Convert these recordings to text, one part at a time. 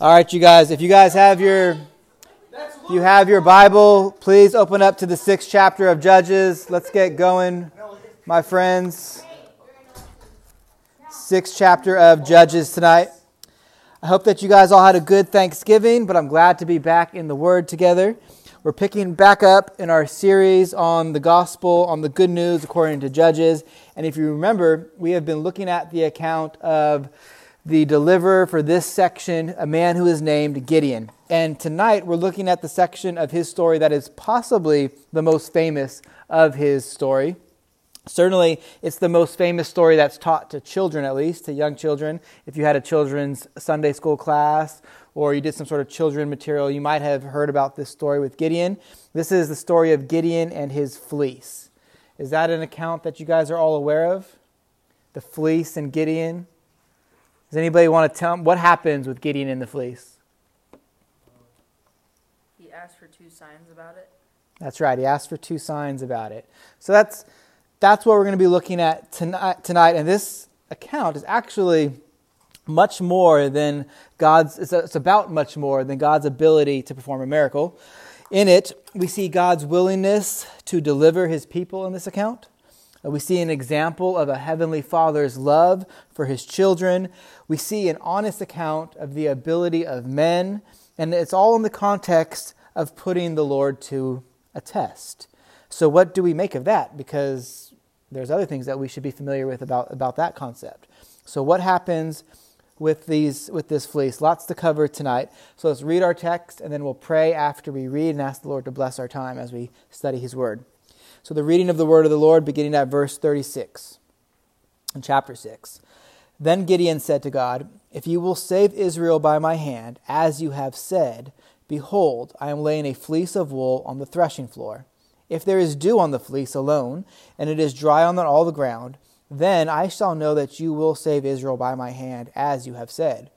All right, you guys, if you guys have your you have your Bible, please open up to the sixth chapter of Judges. Let's get going, my friends. Sixth chapter of Judges tonight. I hope that you guys all had a good Thanksgiving, but I'm glad to be back in the Word together. We're picking back up in our series on the gospel, on the good news according to Judges. And if you remember, we have been looking at the account of the deliverer for this section, a man who is named Gideon. And tonight we're looking at the section of his story that is possibly the most famous of his story. Certainly, it's the most famous story that's taught to children, at least, to young children. If you had a children's Sunday school class or you did some sort of children material, you might have heard about this story with Gideon. This is the story of Gideon and his fleece. Is that an account that you guys are all aware of? The fleece and Gideon? Does anybody want to tell what happens with Gideon and the fleece? He asked for two signs about it. That's right. He asked for two signs about it. So that's that's what we're going to be looking at tonight. Tonight, and this account is actually much more than God's. It's, it's about much more than God's ability to perform a miracle. In it, we see God's willingness to deliver His people in this account. We see an example of a heavenly father's love for his children. We see an honest account of the ability of men, and it's all in the context of putting the Lord to a test. So, what do we make of that? Because there's other things that we should be familiar with about, about that concept. So, what happens with these with this fleece? Lots to cover tonight. So, let's read our text, and then we'll pray after we read and ask the Lord to bless our time as we study His Word. So, the reading of the word of the Lord, beginning at verse 36 in chapter 6. Then Gideon said to God, If you will save Israel by my hand, as you have said, behold, I am laying a fleece of wool on the threshing floor. If there is dew on the fleece alone, and it is dry on all the ground, then I shall know that you will save Israel by my hand, as you have said.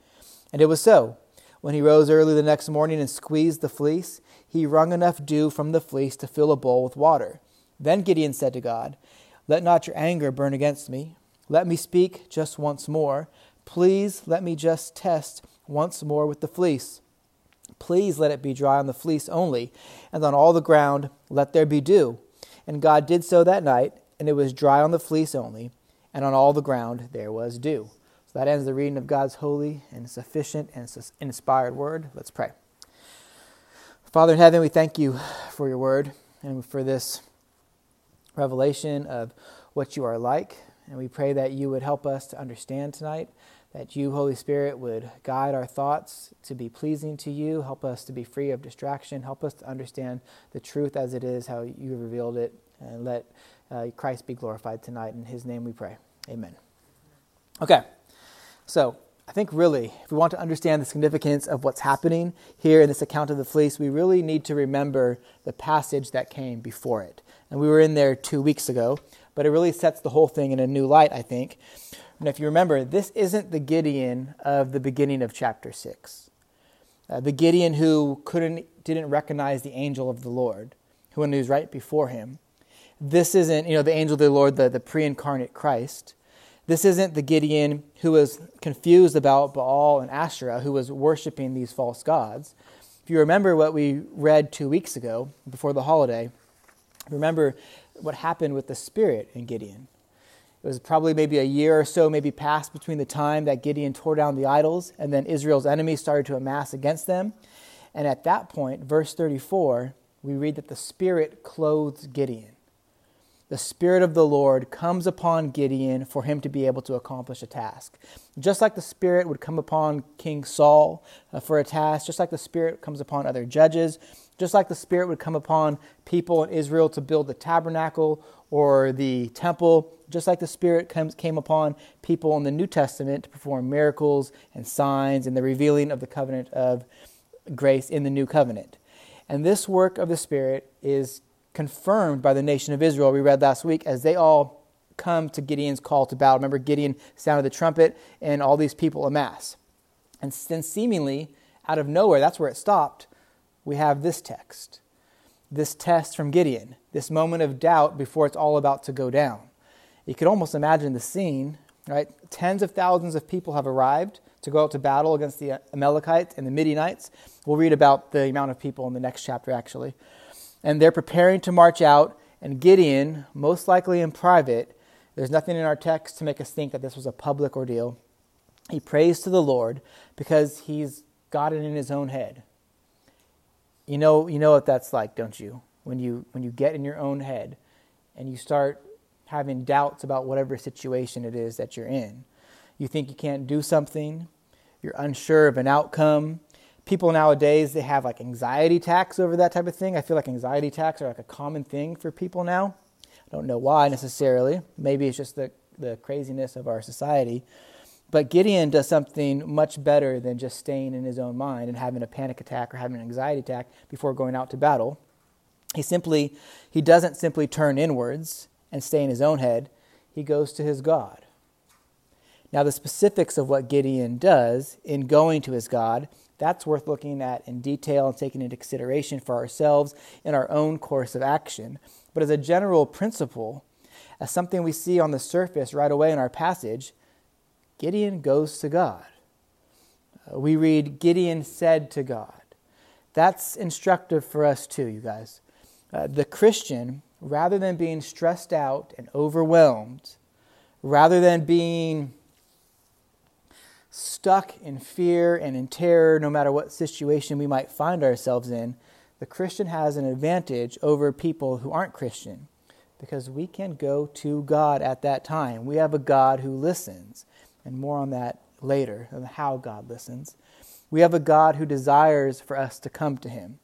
And it was so. When he rose early the next morning and squeezed the fleece, he wrung enough dew from the fleece to fill a bowl with water. Then Gideon said to God, Let not your anger burn against me. Let me speak just once more. Please let me just test once more with the fleece. Please let it be dry on the fleece only, and on all the ground let there be dew. And God did so that night, and it was dry on the fleece only, and on all the ground there was dew. So that ends the reading of God's holy and sufficient and inspired word. Let's pray. Father in heaven, we thank you for your word and for this revelation of what you are like. And we pray that you would help us to understand tonight, that you, Holy Spirit, would guide our thoughts to be pleasing to you, help us to be free of distraction, help us to understand the truth as it is, how you revealed it, and let uh, Christ be glorified tonight. In his name we pray. Amen. Okay, so I think really, if we want to understand the significance of what's happening here in this account of the fleece, we really need to remember the passage that came before it. And we were in there two weeks ago, but it really sets the whole thing in a new light, I think. And if you remember, this isn't the Gideon of the beginning of chapter 6. Uh, the Gideon who couldn't, didn't recognize the angel of the Lord, who was right before him. This isn't, you know, the angel of the Lord, the, the pre incarnate Christ. This isn't the Gideon who was confused about Baal and Asherah, who was worshiping these false gods. If you remember what we read two weeks ago before the holiday, Remember what happened with the spirit in Gideon. It was probably maybe a year or so, maybe passed between the time that Gideon tore down the idols and then Israel's enemies started to amass against them. And at that point, verse 34, we read that the Spirit clothes Gideon. The Spirit of the Lord comes upon Gideon for him to be able to accomplish a task. Just like the Spirit would come upon King Saul uh, for a task, just like the Spirit comes upon other judges, just like the Spirit would come upon people in Israel to build the tabernacle or the temple, just like the Spirit comes, came upon people in the New Testament to perform miracles and signs and the revealing of the covenant of grace in the new covenant. And this work of the Spirit is confirmed by the nation of Israel, we read last week, as they all come to Gideon's call to battle. Remember, Gideon sounded the trumpet, and all these people amass. And then, seemingly out of nowhere, that's where it stopped we have this text, this test from Gideon, this moment of doubt before it's all about to go down. You could almost imagine the scene, right? Tens of thousands of people have arrived to go out to battle against the Amalekites and the Midianites. We'll read about the amount of people in the next chapter, actually. And they're preparing to march out, and Gideon, most likely in private, there's nothing in our text to make us think that this was a public ordeal. He prays to the Lord because he's got it in his own head. You know, you know what that's like, don't you? When you when you get in your own head and you start having doubts about whatever situation it is that you're in. You think you can't do something, you're unsure of an outcome. People nowadays, they have like anxiety attacks over that type of thing. I feel like anxiety attacks are like a common thing for people now. I don't know why necessarily. Maybe it's just the, the craziness of our society. But Gideon does something much better than just staying in his own mind and having a panic attack or having an anxiety attack before going out to battle. He simply he doesn't simply turn inwards and stay in his own head. He goes to his God. Now the specifics of what Gideon does in going to his God, that's worth looking at in detail and taking into consideration for ourselves in our own course of action. But as a general principle, as something we see on the surface right away in our passage, Gideon goes to God. Uh, we read, Gideon said to God. That's instructive for us too, you guys. Uh, the Christian, rather than being stressed out and overwhelmed, rather than being stuck in fear and in terror, no matter what situation we might find ourselves in, the Christian has an advantage over people who aren't Christian because we can go to God at that time. We have a God who listens, and more on that later, on how God listens. We have a God who desires for us to come to Him.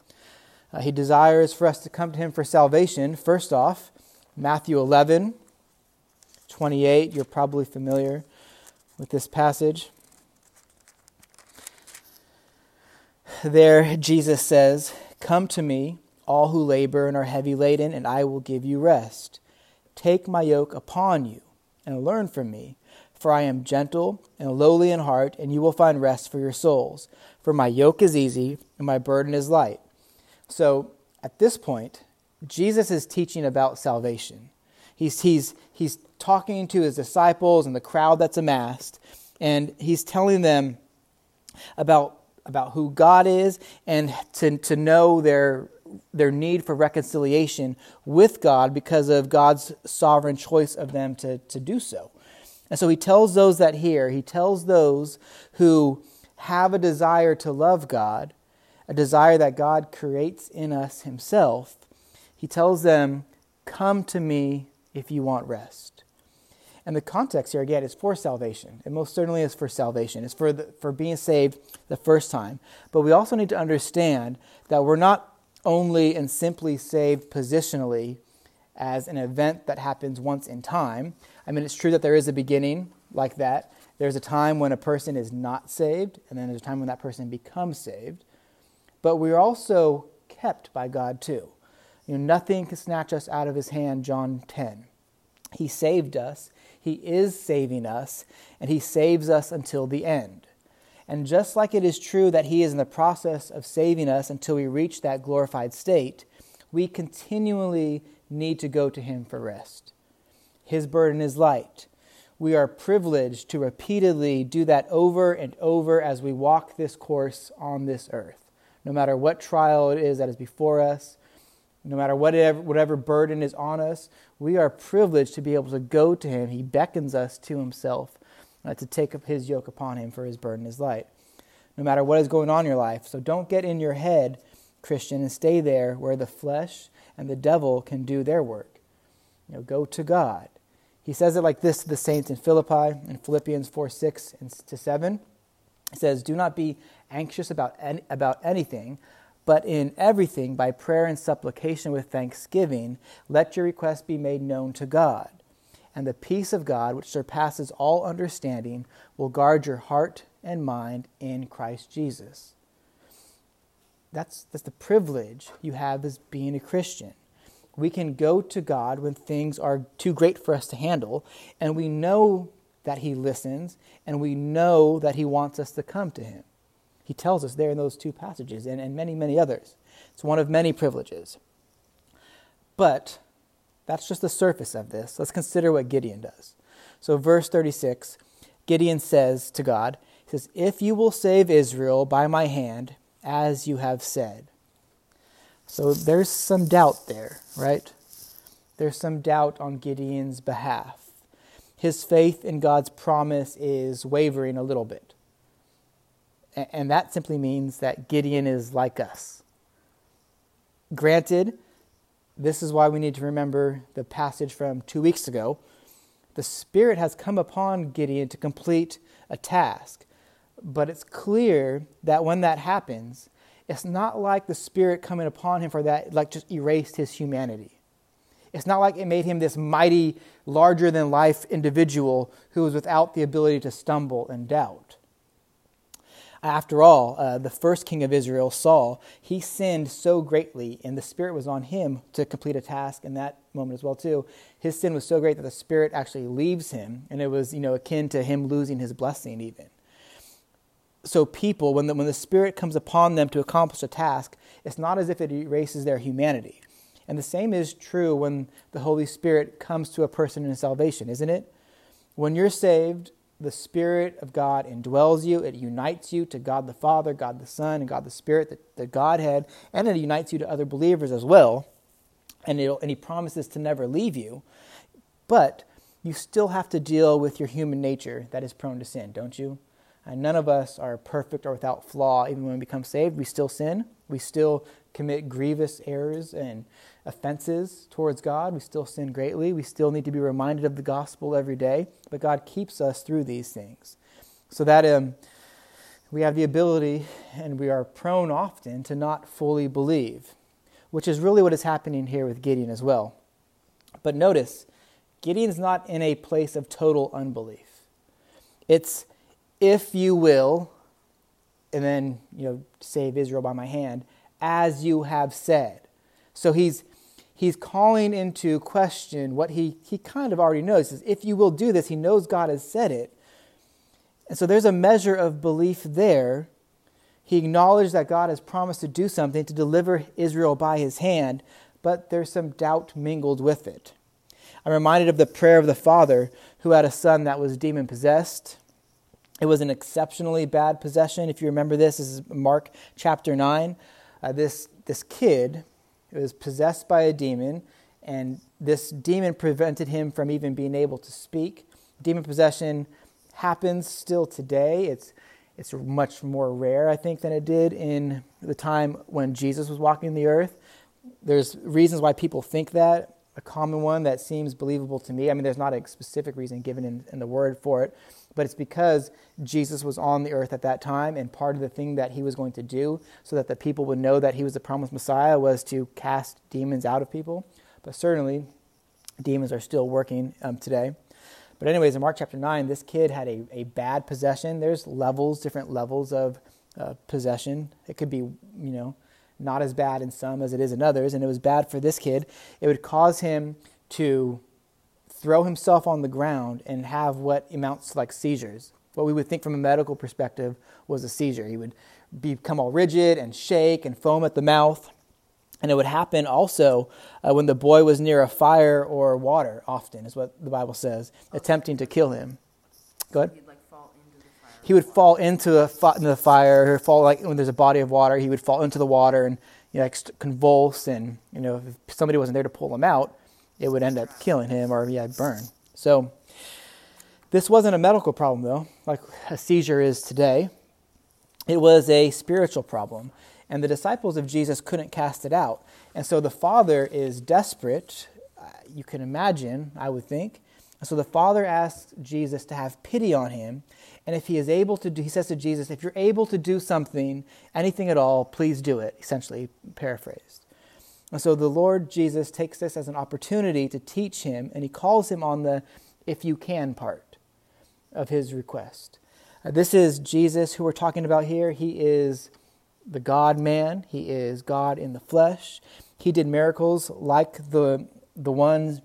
Uh, he desires for us to come to Him for salvation. First off, Matthew 11, 28, you're probably familiar with this passage. There, Jesus says, Come to me, all who labor and are heavy laden, and I will give you rest. Take my yoke upon you and learn from me, for I am gentle and lowly in heart, and you will find rest for your souls. For my yoke is easy and my burden is light. So at this point, Jesus is teaching about salvation. He's, he's, he's talking to his disciples and the crowd that's amassed, and he's telling them about, about who God is and to, to know their, their need for reconciliation with God because of God's sovereign choice of them to, to do so. And so he tells those that hear, he tells those who have a desire to love God a desire that God creates in us Himself, He tells them, Come to me if you want rest. And the context here, again, is for salvation. It most certainly is for salvation. It's for, the, for being saved the first time. But we also need to understand that we're not only and simply saved positionally as an event that happens once in time. I mean, it's true that there is a beginning like that. There's a time when a person is not saved, and then there's a time when that person becomes saved but we're also kept by God too. You know, nothing can snatch us out of his hand, John 10. He saved us, he is saving us, and he saves us until the end. And just like it is true that he is in the process of saving us until we reach that glorified state, we continually need to go to him for rest. His burden is light. We are privileged to repeatedly do that over and over as we walk this course on this earth no matter what trial it is that is before us, no matter whatever, whatever burden is on us, we are privileged to be able to go to Him. He beckons us to Himself uh, to take up His yoke upon Him, for His burden is light. No matter what is going on in your life. So don't get in your head, Christian, and stay there where the flesh and the devil can do their work. You know, go to God. He says it like this to the saints in Philippi in Philippians 4 6 and to 7. He says, Do not be anxious about, any, about anything, but in everything, by prayer and supplication with thanksgiving, let your requests be made known to God. And the peace of God, which surpasses all understanding, will guard your heart and mind in Christ Jesus. That's, that's the privilege you have as being a Christian. We can go to God when things are too great for us to handle, and we know that He listens, and we know that He wants us to come to Him. He tells us there in those two passages and, and many, many others. It's one of many privileges. But that's just the surface of this. Let's consider what Gideon does. So, verse 36 Gideon says to God, He says, If you will save Israel by my hand, as you have said. So there's some doubt there, right? There's some doubt on Gideon's behalf. His faith in God's promise is wavering a little bit. And that simply means that Gideon is like us. Granted, this is why we need to remember the passage from two weeks ago. The Spirit has come upon Gideon to complete a task. But it's clear that when that happens, it's not like the Spirit coming upon him for that, like just erased his humanity. It's not like it made him this mighty, larger than life individual who was without the ability to stumble and doubt. After all, uh, the first king of Israel, Saul, he sinned so greatly, and the Spirit was on him to complete a task in that moment as well too. His sin was so great that the Spirit actually leaves him, and it was you know akin to him losing his blessing even. So people, when the, when the Spirit comes upon them to accomplish a task, it's not as if it erases their humanity. And the same is true when the Holy Spirit comes to a person in salvation, isn't it? When you're saved, the Spirit of God indwells you. It unites you to God the Father, God the Son, and God the Spirit, the, the Godhead, and it unites you to other believers as well. And, and He promises to never leave you. But you still have to deal with your human nature that is prone to sin, don't you? And none of us are perfect or without flaw. Even when we become saved, we still sin. We still commit grievous errors and offenses towards God. We still sin greatly. We still need to be reminded of the gospel every day. But God keeps us through these things. So that um, we have the ability and we are prone often to not fully believe, which is really what is happening here with Gideon as well. But notice, Gideon's not in a place of total unbelief. It's if you will, and then, you know, save Israel by my hand, as you have said. So he's he's calling into question what he, he kind of already knows. He says, if you will do this, he knows God has said it. And so there's a measure of belief there. He acknowledged that God has promised to do something to deliver Israel by his hand, but there's some doubt mingled with it. I'm reminded of the prayer of the father who had a son that was demon possessed. It was an exceptionally bad possession. If you remember this, this is Mark chapter 9. Uh, this, this kid was possessed by a demon, and this demon prevented him from even being able to speak. Demon possession happens still today. It's it's much more rare, I think, than it did in the time when Jesus was walking the earth. There's reasons why people think that. A common one that seems believable to me. I mean, there's not a specific reason given in, in the word for it, but it's because Jesus was on the earth at that time, and part of the thing that he was going to do so that the people would know that he was the promised Messiah was to cast demons out of people. But certainly, demons are still working um, today. But, anyways, in Mark chapter 9, this kid had a, a bad possession. There's levels, different levels of uh, possession. It could be, you know, not as bad in some as it is in others, and it was bad for this kid. It would cause him to throw himself on the ground and have what amounts to like seizures. What we would think from a medical perspective was a seizure. He would become all rigid and shake and foam at the mouth. And it would happen also uh, when the boy was near a fire or water, often, is what the Bible says, attempting to kill him. Go ahead. He would fall into, a, into the fire, or fall like when there's a body of water, he would fall into the water and you know, convulse. And you know, if somebody wasn't there to pull him out, it would end up killing him or yeah, burn. So this wasn't a medical problem though, like a seizure is today. It was a spiritual problem. And the disciples of Jesus couldn't cast it out. And so the father is desperate. Uh, you can imagine, I would think. So the father asks Jesus to have pity on him. And if he is able to do, he says to Jesus, if you're able to do something, anything at all, please do it, essentially paraphrased. And so the Lord Jesus takes this as an opportunity to teach him, and he calls him on the if you can part of his request. Uh, this is Jesus who we're talking about here. He is the God man, he is God in the flesh. He did miracles like the, the ones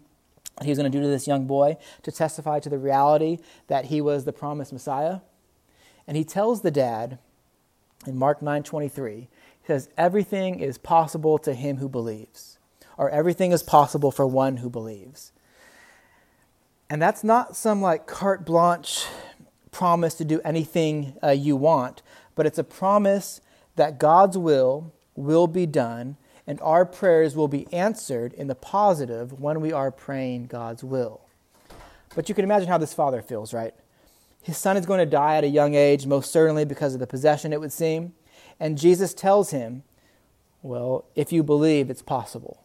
he was going to do to this young boy to testify to the reality that he was the promised Messiah. And he tells the dad in Mark 9:23 says, Everything is possible to him who believes, or everything is possible for one who believes. And that's not some like carte blanche promise to do anything uh, you want, but it's a promise that God's will will be done and our prayers will be answered in the positive when we are praying God's will. But you can imagine how this father feels, right? His son is going to die at a young age, most certainly because of the possession, it would seem. And Jesus tells him, Well, if you believe, it's possible.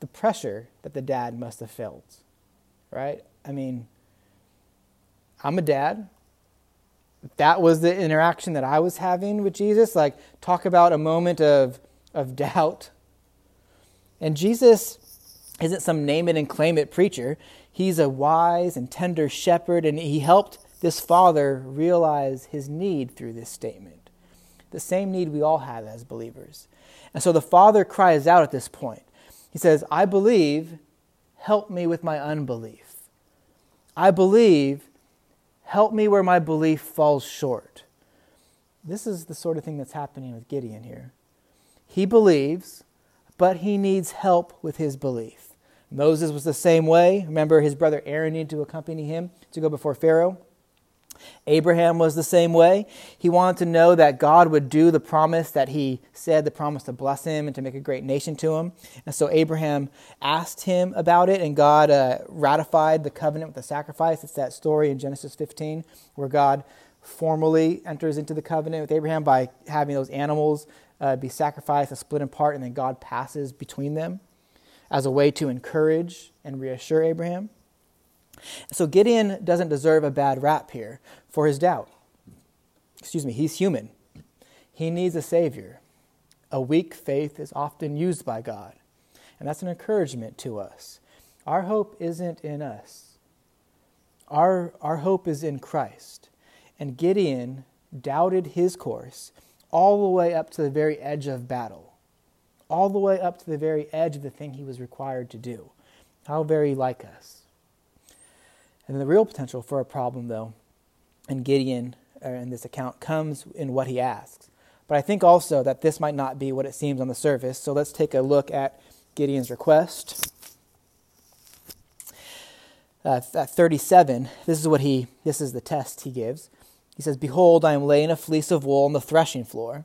The pressure that the dad must have felt, right? I mean, I'm a dad. That was the interaction that I was having with Jesus. Like, talk about a moment of, of doubt. And Jesus isn't some name it and claim it preacher. He's a wise and tender shepherd, and he helped this father realize his need through this statement. The same need we all have as believers. And so the father cries out at this point. He says, I believe, help me with my unbelief. I believe, help me where my belief falls short. This is the sort of thing that's happening with Gideon here. He believes, but he needs help with his belief. Moses was the same way. Remember, his brother Aaron needed to accompany him to go before Pharaoh. Abraham was the same way. He wanted to know that God would do the promise that he said, the promise to bless him and to make a great nation to him. And so Abraham asked him about it, and God uh, ratified the covenant with the sacrifice. It's that story in Genesis 15 where God formally enters into the covenant with Abraham by having those animals uh, be sacrificed and split in part, and then God passes between them as a way to encourage and reassure Abraham. So Gideon doesn't deserve a bad rap here for his doubt. Excuse me, he's human. He needs a Savior. A weak faith is often used by God, and that's an encouragement to us. Our hope isn't in us, our, our hope is in Christ. And Gideon doubted his course all the way up to the very edge of battle all the way up to the very edge of the thing he was required to do. How very like us. And the real potential for a problem, though, in Gideon, or uh, in this account, comes in what he asks. But I think also that this might not be what it seems on the surface. So let's take a look at Gideon's request. Uh, at 37, this is what he, this is the test he gives. He says, Behold, I am laying a fleece of wool on the threshing floor.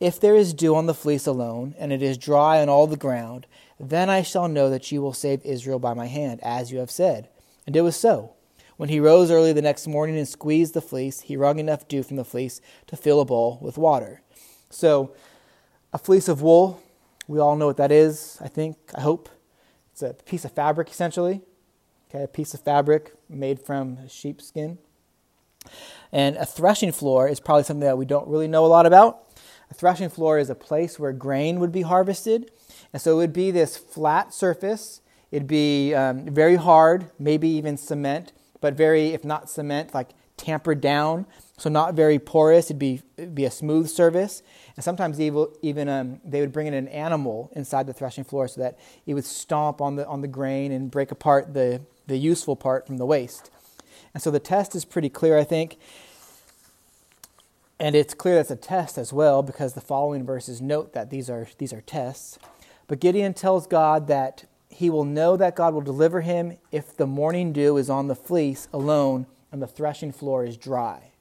If there is dew on the fleece alone, and it is dry on all the ground, then I shall know that you will save Israel by my hand, as you have said. And it was so. When he rose early the next morning and squeezed the fleece, he wrung enough dew from the fleece to fill a bowl with water. So, a fleece of wool, we all know what that is, I think, I hope. It's a piece of fabric, essentially. Okay, a piece of fabric made from sheepskin. And a threshing floor is probably something that we don't really know a lot about. A threshing floor is a place where grain would be harvested. And so it would be this flat surface. It'd be um, very hard, maybe even cement, but very, if not cement, like tampered down. So not very porous. It'd be, it'd be a smooth surface. And sometimes even, even um, they would bring in an animal inside the threshing floor so that it would stomp on the, on the grain and break apart the, the useful part from the waste. And so the test is pretty clear, I think. And it's clear that's a test as well because the following verses note that these are, these are tests. But Gideon tells God that he will know that God will deliver him if the morning dew is on the fleece alone and the threshing floor is dry.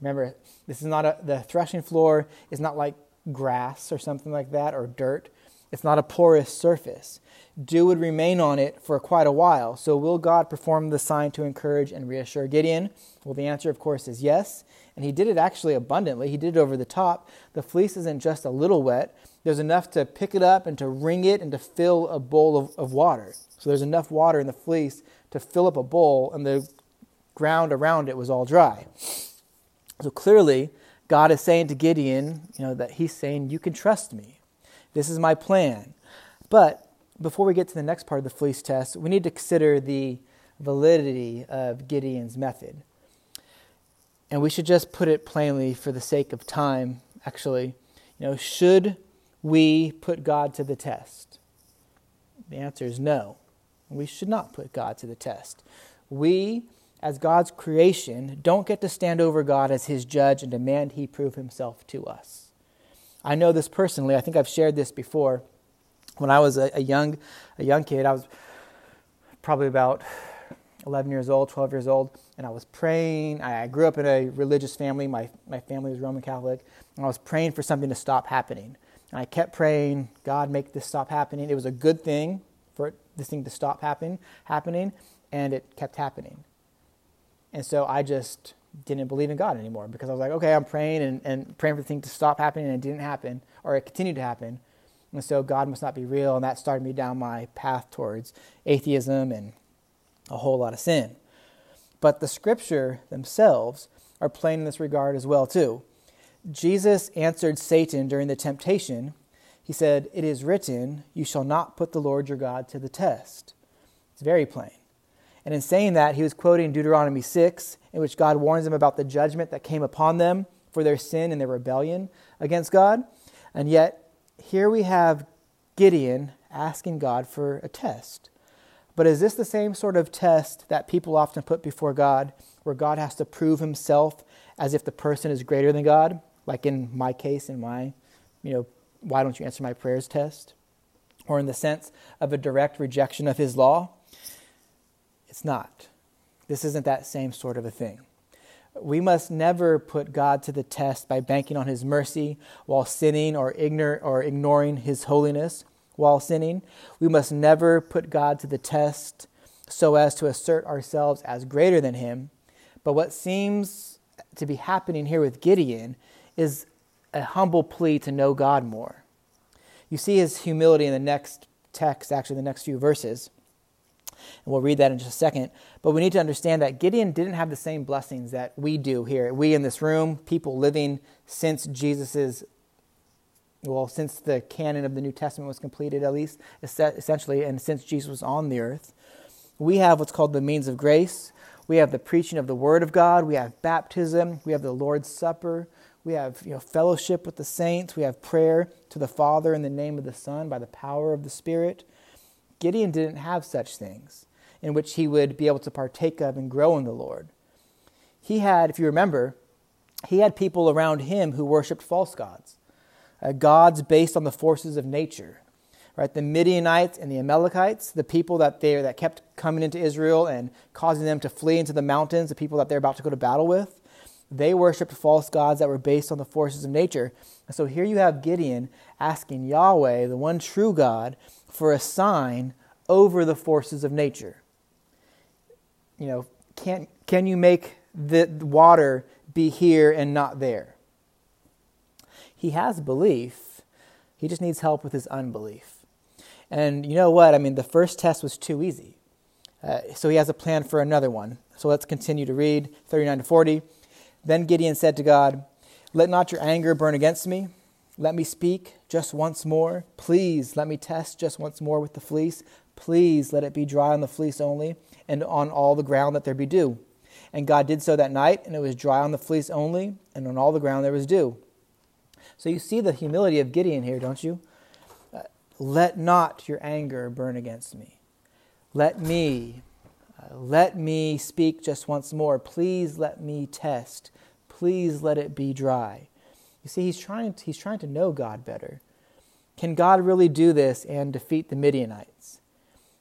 Remember, this is not a, the threshing floor is not like grass or something like that or dirt. It's not a porous surface. Dew would remain on it for quite a while. So, will God perform the sign to encourage and reassure Gideon? Well, the answer, of course, is yes. And he did it actually abundantly. He did it over the top. The fleece isn't just a little wet, there's enough to pick it up and to wring it and to fill a bowl of, of water. So there's enough water in the fleece to fill up a bowl, and the ground around it was all dry. So clearly, God is saying to Gideon, you know, that he's saying, You can trust me. This is my plan. But before we get to the next part of the fleece test, we need to consider the validity of Gideon's method. And we should just put it plainly for the sake of time, actually. You know, should we put God to the test? The answer is no. We should not put God to the test. We, as God's creation, don't get to stand over God as his judge and demand he prove himself to us. I know this personally. I think I've shared this before. When I was a, a young, a young kid, I was probably about 11 years old, 12 years old, and I was praying. I grew up in a religious family. My, my family was Roman Catholic. And I was praying for something to stop happening. And I kept praying, God, make this stop happening. It was a good thing for this thing to stop happen, happening, and it kept happening. And so I just didn't believe in God anymore because I was like, okay, I'm praying and, and praying for the thing to stop happening, and it didn't happen, or it continued to happen. And so God must not be real, and that started me down my path towards atheism and a whole lot of sin. But the scripture themselves are plain in this regard as well too. Jesus answered Satan during the temptation. He said, "It is written, you shall not put the Lord your God to the test." It's very plain. And in saying that, he was quoting Deuteronomy 6, in which God warns them about the judgment that came upon them for their sin and their rebellion against God. And yet, here we have Gideon asking God for a test. But is this the same sort of test that people often put before God, where God has to prove himself as if the person is greater than God? Like in my case, in my, you know, why don't you answer my prayers test? Or in the sense of a direct rejection of his law? It's not. This isn't that same sort of a thing. We must never put God to the test by banking on his mercy while sinning or, ignore, or ignoring his holiness while sinning. We must never put God to the test so as to assert ourselves as greater than him. But what seems to be happening here with Gideon is a humble plea to know God more. You see his humility in the next text, actually, the next few verses. And we'll read that in just a second. But we need to understand that Gideon didn't have the same blessings that we do here. We in this room, people living since Jesus' well, since the canon of the New Testament was completed, at least, essentially, and since Jesus was on the earth, we have what's called the means of grace. We have the preaching of the Word of God. We have baptism. We have the Lord's Supper. We have you know, fellowship with the saints. We have prayer to the Father in the name of the Son by the power of the Spirit. Gideon didn't have such things in which he would be able to partake of and grow in the Lord. He had, if you remember, he had people around him who worshiped false gods uh, gods based on the forces of nature. Right, the Midianites and the Amalekites, the people that they that kept coming into Israel and causing them to flee into the mountains, the people that they're about to go to battle with, they worshipped false gods that were based on the forces of nature. And so here you have Gideon asking Yahweh, the one true God, for a sign over the forces of nature. You know, can can you make the water be here and not there? He has belief, he just needs help with his unbelief. And you know what? I mean, the first test was too easy. Uh, so he has a plan for another one. So let's continue to read 39 to 40. Then Gideon said to God, Let not your anger burn against me. Let me speak just once more. Please let me test just once more with the fleece. Please let it be dry on the fleece only, and on all the ground that there be dew. And God did so that night, and it was dry on the fleece only, and on all the ground there was dew. So you see the humility of Gideon here, don't you? Uh, let not your anger burn against me. Let me, let me speak just once more. Please let me test. Please let it be dry. You see, he's trying to, he's trying to know God better. Can God really do this and defeat the Midianites?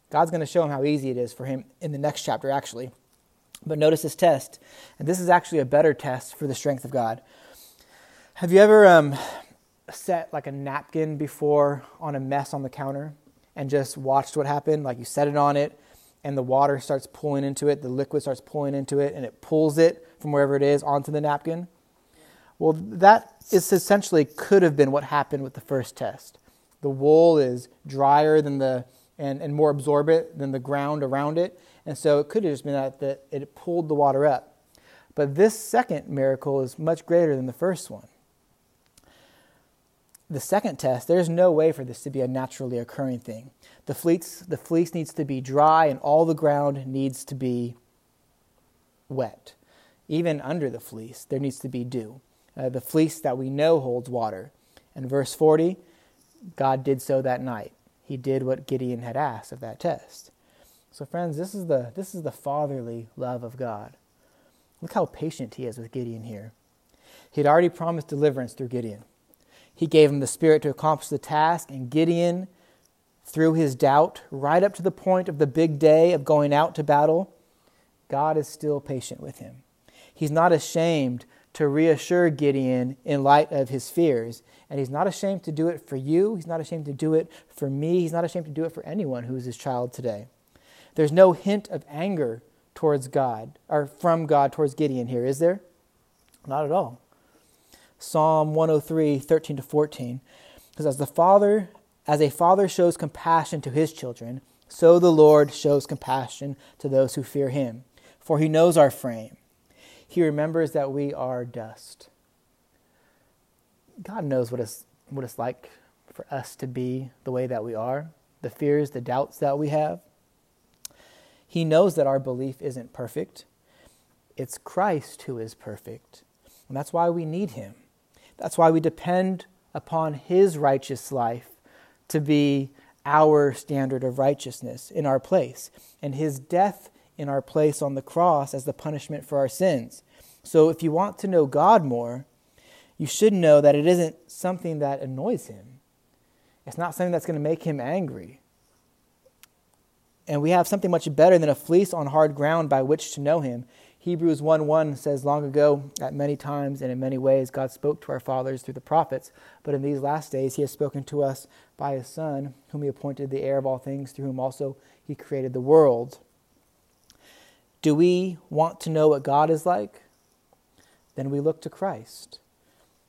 God's going to show him how easy it is for him in the next chapter, actually. But notice this test, and this is actually a better test for the strength of God. Have you ever um, set like a napkin before on a mess on the counter and just watched what happened? Like you set it on it and the water starts pulling into it, the liquid starts pulling into it, and it pulls it from wherever it is onto the napkin. Well, that is essentially could have been what happened with the first test. The wool is drier than the and, and more absorbent than the ground around it, and so it could have just been that, that it pulled the water up. But this second miracle is much greater than the first one the second test, there's no way for this to be a naturally occurring thing. The fleece, the fleece needs to be dry and all the ground needs to be wet. Even under the fleece, there needs to be dew. Uh, the fleece that we know holds water. And verse 40, God did so that night. He did what Gideon had asked of that test. So, friends, this is the, this is the fatherly love of God. Look how patient he is with Gideon here. He had already promised deliverance through Gideon. He gave him the spirit to accomplish the task, and Gideon, through his doubt, right up to the point of the big day of going out to battle, God is still patient with him. He's not ashamed to reassure Gideon in light of his fears. And he's not ashamed to do it for you. He's not ashamed to do it for me. He's not ashamed to do it for anyone who is his child today. There's no hint of anger towards God, or from God towards Gideon here, is there? Not at all. Psalm 103, 13 to 14. Because as the Father, as a father shows compassion to his children, so the Lord shows compassion to those who fear him. For he knows our frame. He remembers that we are dust. God knows what it's, what it's like for us to be the way that we are, the fears, the doubts that we have. He knows that our belief isn't perfect. It's Christ who is perfect. And that's why we need him. That's why we depend upon his righteous life to be our standard of righteousness in our place, and his death in our place on the cross as the punishment for our sins. So if you want to know God more, you should know that it isn't something that annoys him. It's not something that's going to make him angry. And we have something much better than a fleece on hard ground by which to know him. Hebrews 1 1 says, Long ago, at many times and in many ways, God spoke to our fathers through the prophets, but in these last days, he has spoken to us by his Son, whom he appointed the heir of all things, through whom also he created the world. Do we want to know what God is like? Then we look to Christ.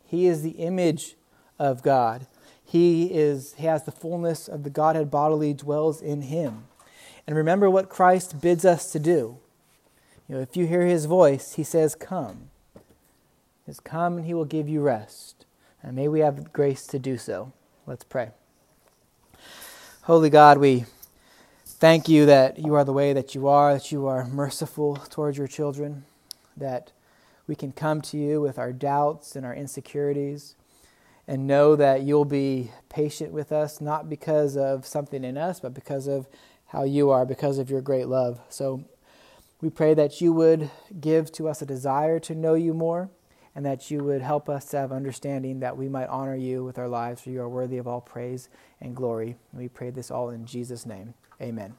He is the image of God. He is he has the fullness of the Godhead bodily dwells in him. And remember what Christ bids us to do. You know, if you hear his voice, he says, Come. He says, Come and he will give you rest. And may we have grace to do so. Let's pray. Holy God, we thank you that you are the way that you are, that you are merciful towards your children, that we can come to you with our doubts and our insecurities and know that you'll be patient with us, not because of something in us, but because of how you are, because of your great love. So we pray that you would give to us a desire to know you more and that you would help us to have understanding that we might honor you with our lives, for you are worthy of all praise and glory. And we pray this all in Jesus' name. Amen.